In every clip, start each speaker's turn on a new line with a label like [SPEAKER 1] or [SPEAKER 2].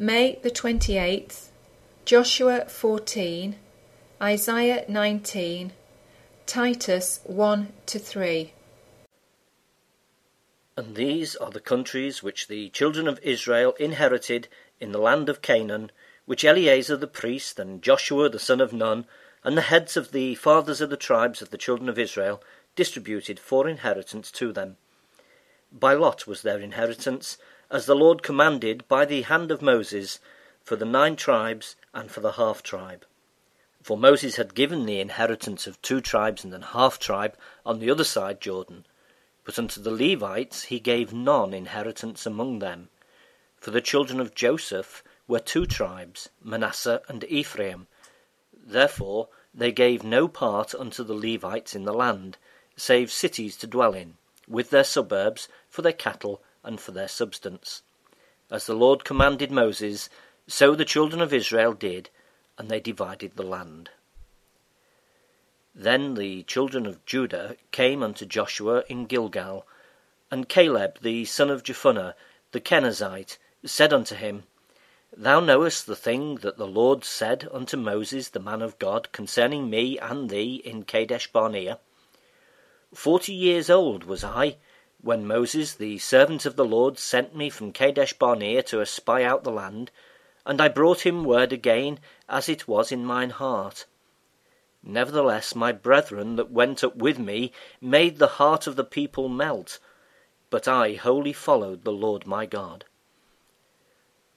[SPEAKER 1] May the 28th, Joshua 14, Isaiah 19, Titus 1 to 3.
[SPEAKER 2] And these are the countries which the children of Israel inherited in the land of Canaan, which Eleazar the priest and Joshua the son of Nun and the heads of the fathers of the tribes of the children of Israel distributed for inheritance to them. By lot was their inheritance, as the Lord commanded by the hand of Moses, for the nine tribes and for the half tribe. For Moses had given the inheritance of two tribes and an half tribe on the other side Jordan, but unto the Levites he gave none inheritance among them. For the children of Joseph were two tribes, Manasseh and Ephraim. Therefore they gave no part unto the Levites in the land, save cities to dwell in, with their suburbs, for their cattle and for their substance. As the Lord commanded Moses, so the children of Israel did, and they divided the land. Then the children of Judah came unto Joshua in Gilgal, and Caleb the son of Jephunneh the Kenizzite said unto him, Thou knowest the thing that the Lord said unto Moses the man of God concerning me and thee in Kadesh Barnea. Forty years old was I when Moses the servant of the Lord sent me from Kadesh Barnea to espy out the land, and I brought him word again as it was in mine heart. Nevertheless, my brethren that went up with me made the heart of the people melt, but I wholly followed the Lord my God.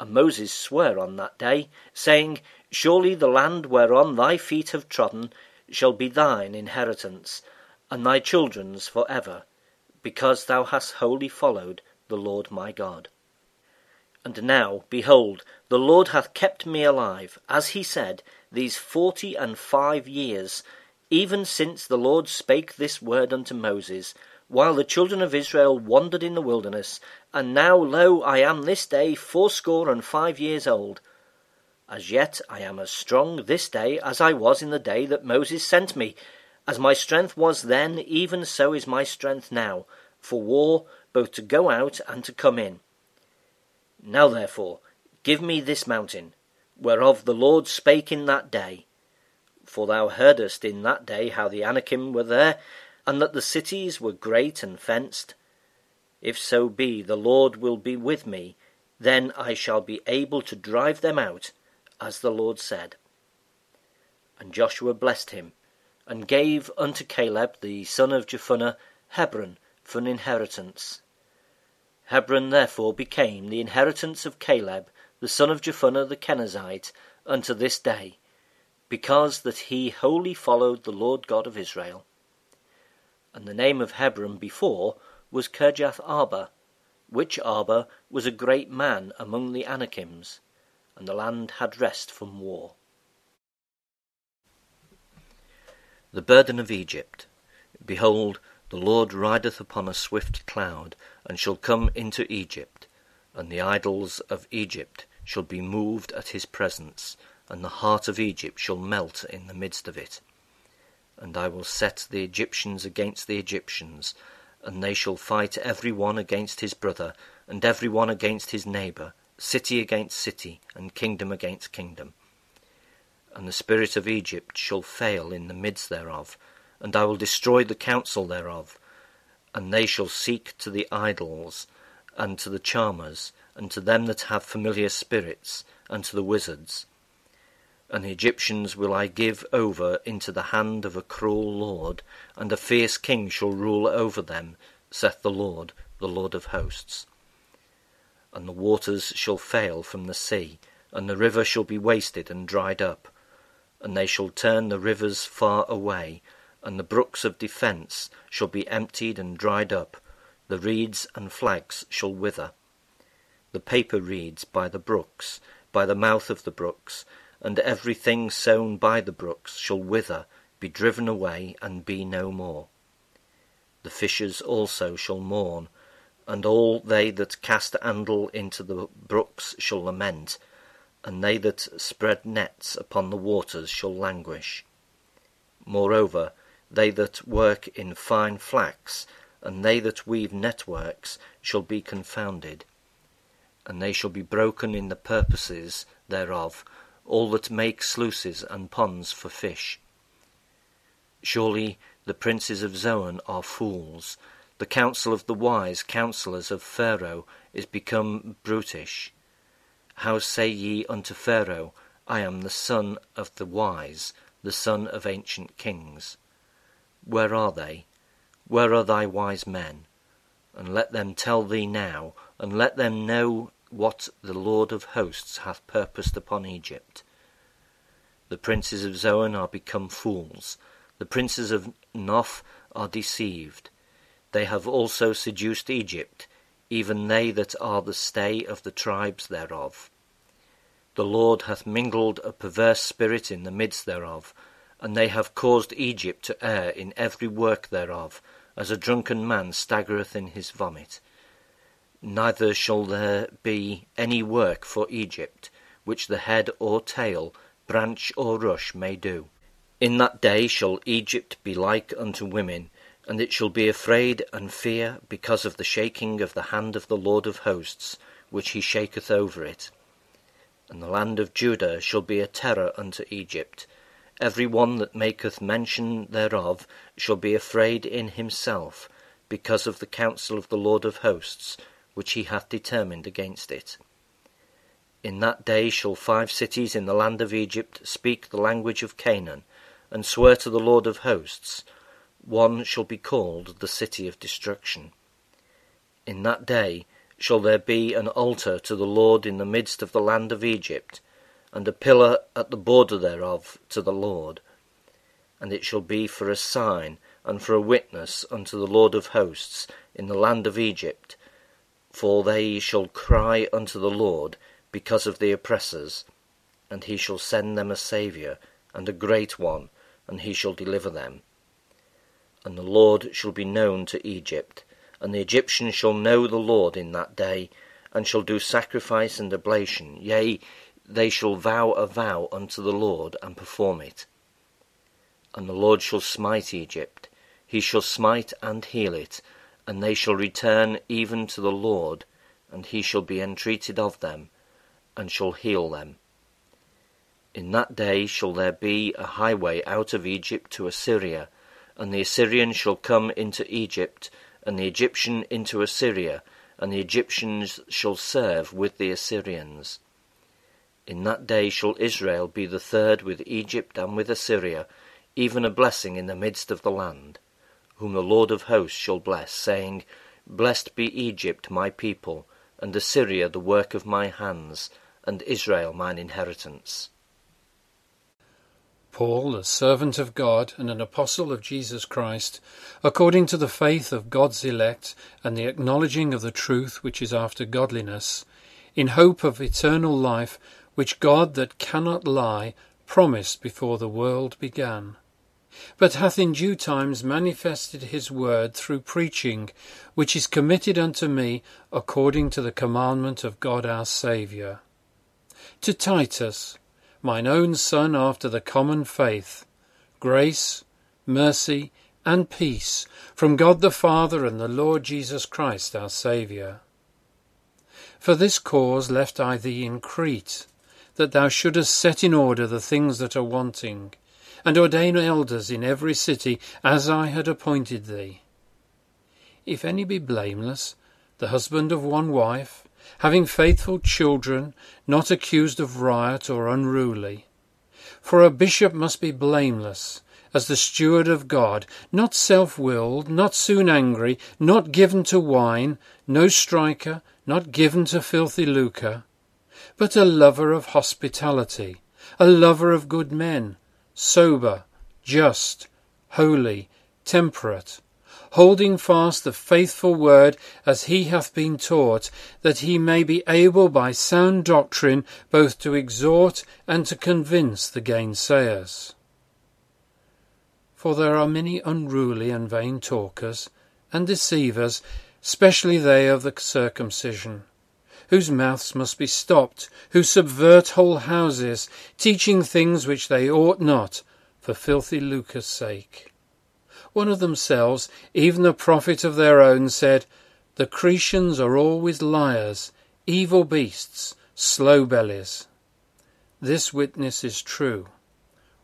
[SPEAKER 2] And Moses sware on that day, saying, Surely the land whereon thy feet have trodden shall be thine inheritance, and thy children's for ever, because thou hast wholly followed the Lord my God. And now, behold, the Lord hath kept me alive, as he said, these forty and five years, even since the Lord spake this word unto Moses, while the children of Israel wandered in the wilderness. And now, lo, I am this day fourscore and five years old. As yet I am as strong this day as I was in the day that Moses sent me. As my strength was then, even so is my strength now, for war, both to go out and to come in. Now therefore, give me this mountain, whereof the Lord spake in that day. For thou heardest in that day how the Anakim were there, and that the cities were great and fenced. If so be the Lord will be with me, then I shall be able to drive them out, as the Lord said. And Joshua blessed him, and gave unto Caleb the son of Jephunneh Hebron for an inheritance. Hebron therefore became the inheritance of Caleb, the son of Jephunneh the Kenizzite, unto this day, because that he wholly followed the Lord God of Israel. And the name of Hebron before was Kirjath Arba, which Arba was a great man among the Anakims, and the land had rest from war. The burden of Egypt. Behold, the Lord rideth upon a swift cloud, and shall come into Egypt, and the idols of Egypt shall be moved at his presence, and the heart of Egypt shall melt in the midst of it. And I will set the Egyptians against the Egyptians, and they shall fight every one against his brother, and every one against his neighbour, city against city, and kingdom against kingdom. And the spirit of Egypt shall fail in the midst thereof, and I will destroy the counsel thereof, and they shall seek to the idols, and to the charmers, and to them that have familiar spirits, and to the wizards. And the Egyptians will I give over into the hand of a cruel lord, and a fierce king shall rule over them, saith the Lord, the Lord of hosts. And the waters shall fail from the sea, and the river shall be wasted and dried up, and they shall turn the rivers far away, and the brooks of defence shall be emptied and dried up, the reeds and flags shall wither. The paper reeds by the brooks, by the mouth of the brooks, and everything sown by the brooks shall wither, be driven away, and be no more. The fishers also shall mourn, and all they that cast angle into the brooks shall lament, and they that spread nets upon the waters shall languish. Moreover, they that work in fine flax, and they that weave networks, shall be confounded. and they shall be broken in the purposes thereof, all that make sluices and ponds for fish. Surely the princes of Zoan are fools, the counsel of the wise counsellors of Pharaoh is become brutish. How say ye unto Pharaoh, I am the son of the wise, the son of ancient kings? Where are they? Where are thy wise men? And let them tell thee now, and let them know what the Lord of hosts hath purposed upon Egypt. The princes of Zoan are become fools, the princes of Noph are deceived. They have also seduced Egypt, even they that are the stay of the tribes thereof. The Lord hath mingled a perverse spirit in the midst thereof, and they have caused Egypt to err in every work thereof, as a drunken man staggereth in his vomit neither shall there be any work for Egypt, which the head or tail, branch or rush may do. In that day shall Egypt be like unto women, and it shall be afraid and fear because of the shaking of the hand of the Lord of hosts, which he shaketh over it. And the land of Judah shall be a terror unto Egypt. Every one that maketh mention thereof shall be afraid in himself, because of the counsel of the Lord of hosts, which he hath determined against it. In that day shall five cities in the land of Egypt speak the language of Canaan, and swear to the Lord of hosts. One shall be called the city of destruction. In that day shall there be an altar to the Lord in the midst of the land of Egypt, and a pillar at the border thereof to the Lord. And it shall be for a sign and for a witness unto the Lord of hosts in the land of Egypt, for they shall cry unto the Lord because of the oppressors, and he shall send them a Saviour, and a great one, and he shall deliver them. And the Lord shall be known to Egypt, and the Egyptians shall know the Lord in that day, and shall do sacrifice and oblation, yea, they shall vow a vow unto the Lord, and perform it. And the Lord shall smite Egypt, he shall smite and heal it, and they shall return even to the Lord, and he shall be entreated of them, and shall heal them. In that day shall there be a highway out of Egypt to Assyria, and the Assyrian shall come into Egypt, and the Egyptian into Assyria, and the Egyptians shall serve with the Assyrians. In that day shall Israel be the third with Egypt and with Assyria, even a blessing in the midst of the land whom the Lord of hosts shall bless, saying, Blessed be Egypt my people, and Assyria the work of my hands, and Israel mine inheritance.
[SPEAKER 3] Paul, a servant of God and an apostle of Jesus Christ, according to the faith of God's elect and the acknowledging of the truth which is after godliness, in hope of eternal life, which God that cannot lie promised before the world began but hath in due times manifested his word through preaching, which is committed unto me according to the commandment of God our Saviour. To Titus, mine own son after the common faith, grace, mercy, and peace from God the Father and the Lord Jesus Christ our Saviour. For this cause left I thee in Crete, that thou shouldest set in order the things that are wanting and ordain elders in every city, as I had appointed thee. If any be blameless, the husband of one wife, having faithful children, not accused of riot or unruly. For a bishop must be blameless, as the steward of God, not self willed, not soon angry, not given to wine, no striker, not given to filthy lucre, but a lover of hospitality, a lover of good men sober, just, holy, temperate, holding fast the faithful word as he hath been taught, that he may be able by sound doctrine both to exhort and to convince the gainsayers. For there are many unruly and vain talkers, and deceivers, specially they of the circumcision whose mouths must be stopped, who subvert whole houses, teaching things which they ought not, for filthy lucre's sake. One of themselves, even a prophet of their own, said, The Cretians are always liars, evil beasts, slow bellies. This witness is true.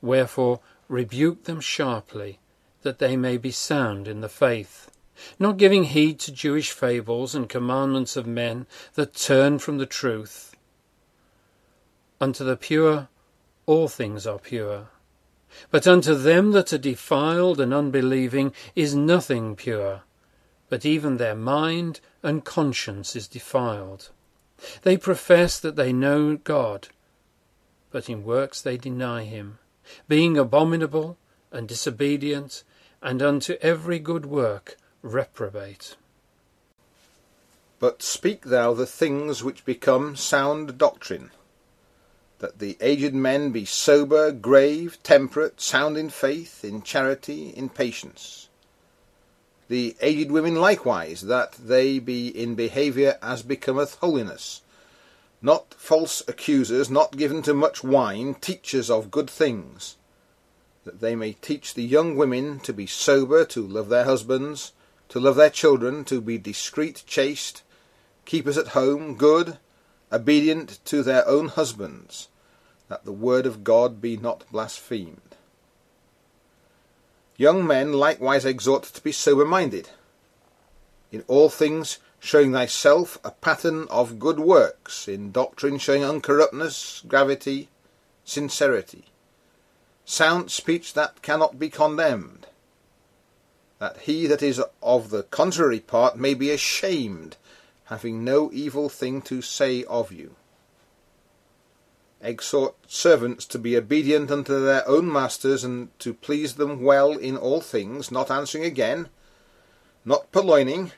[SPEAKER 3] Wherefore rebuke them sharply, that they may be sound in the faith, not giving heed to Jewish fables and commandments of men that turn from the truth. Unto the pure all things are pure. But unto them that are defiled and unbelieving is nothing pure, but even their mind and conscience is defiled. They profess that they know God, but in works they deny him, being abominable and disobedient, and unto every good work reprobate.
[SPEAKER 4] But speak thou the things which become sound doctrine, that the aged men be sober, grave, temperate, sound in faith, in charity, in patience. The aged women likewise, that they be in behaviour as becometh holiness, not false accusers, not given to much wine, teachers of good things, that they may teach the young women to be sober, to love their husbands, to love their children, to be discreet, chaste, keepers at home, good, obedient to their own husbands, that the word of God be not blasphemed. Young men likewise exhort to be sober minded, in all things showing thyself a pattern of good works, in doctrine showing uncorruptness, gravity, sincerity, sound speech that cannot be condemned, that he that is of the contrary part may be ashamed, having no evil thing to say of you. Exhort servants to be obedient unto their own masters, and to please them well in all things, not answering again, not purloining,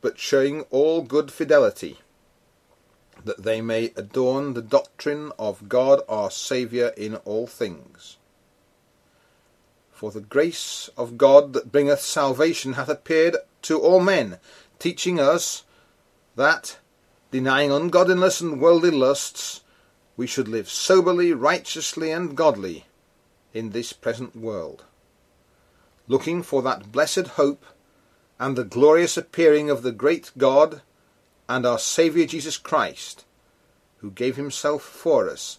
[SPEAKER 4] but showing all good fidelity, that they may adorn the doctrine of God our Saviour in all things. For the grace of God that bringeth salvation hath appeared to all men, teaching us that, denying ungodliness and worldly lusts, we should live soberly, righteously, and godly in this present world, looking for that blessed hope and the glorious appearing of the great God and our Saviour Jesus Christ, who gave himself for us,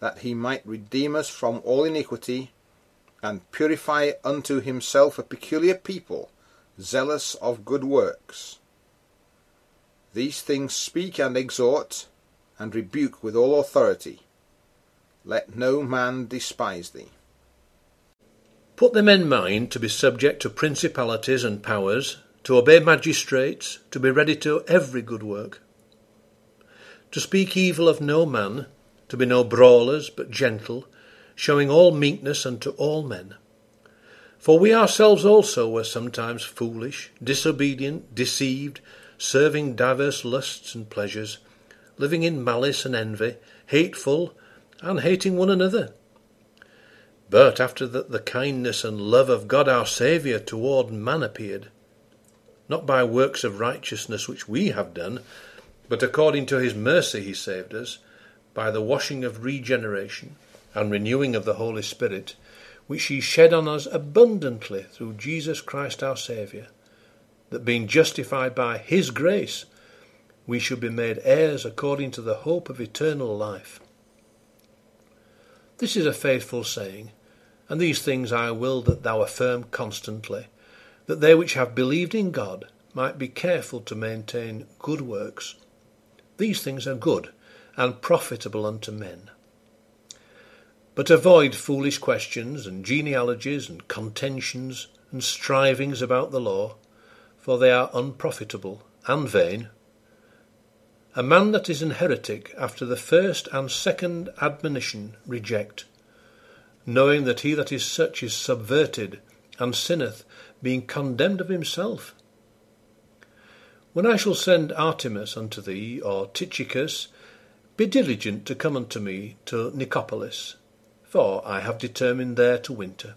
[SPEAKER 4] that he might redeem us from all iniquity, and purify unto himself a peculiar people, zealous of good works. These things speak and exhort, and rebuke with all authority. Let no man despise thee.
[SPEAKER 5] Put them in mind to be subject to principalities and powers, to obey magistrates, to be ready to every good work, to speak evil of no man, to be no brawlers, but gentle, showing all meekness unto all men. For we ourselves also were sometimes foolish, disobedient, deceived, serving divers lusts and pleasures, living in malice and envy, hateful, and hating one another. But after that the kindness and love of God our Saviour toward man appeared, not by works of righteousness which we have done, but according to his mercy he saved us, by the washing of regeneration and renewing of the Holy Spirit, which he shed on us abundantly through Jesus Christ our Saviour, that being justified by his grace, we should be made heirs according to the hope of eternal life. This is a faithful saying, and these things I will that thou affirm constantly, that they which have believed in God might be careful to maintain good works. These things are good and profitable unto men. But avoid foolish questions and genealogies and contentions and strivings about the law, for they are unprofitable and vain. A man that is an heretic after the first and second admonition reject, knowing that he that is such is subverted and sinneth, being condemned of himself. When I shall send Artemas unto thee, or Tychicus, be diligent to come unto me to Nicopolis, for I have determined there to winter.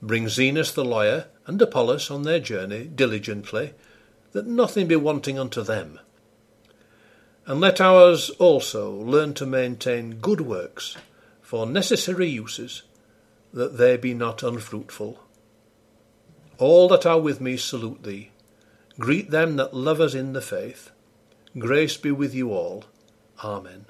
[SPEAKER 5] Bring Zenas the lawyer and Apollos on their journey diligently, that nothing be wanting unto them and let ours also learn to maintain good works for necessary uses, that they be not unfruitful. All that are with me salute thee. Greet them that love us in the faith. Grace be with you all. Amen.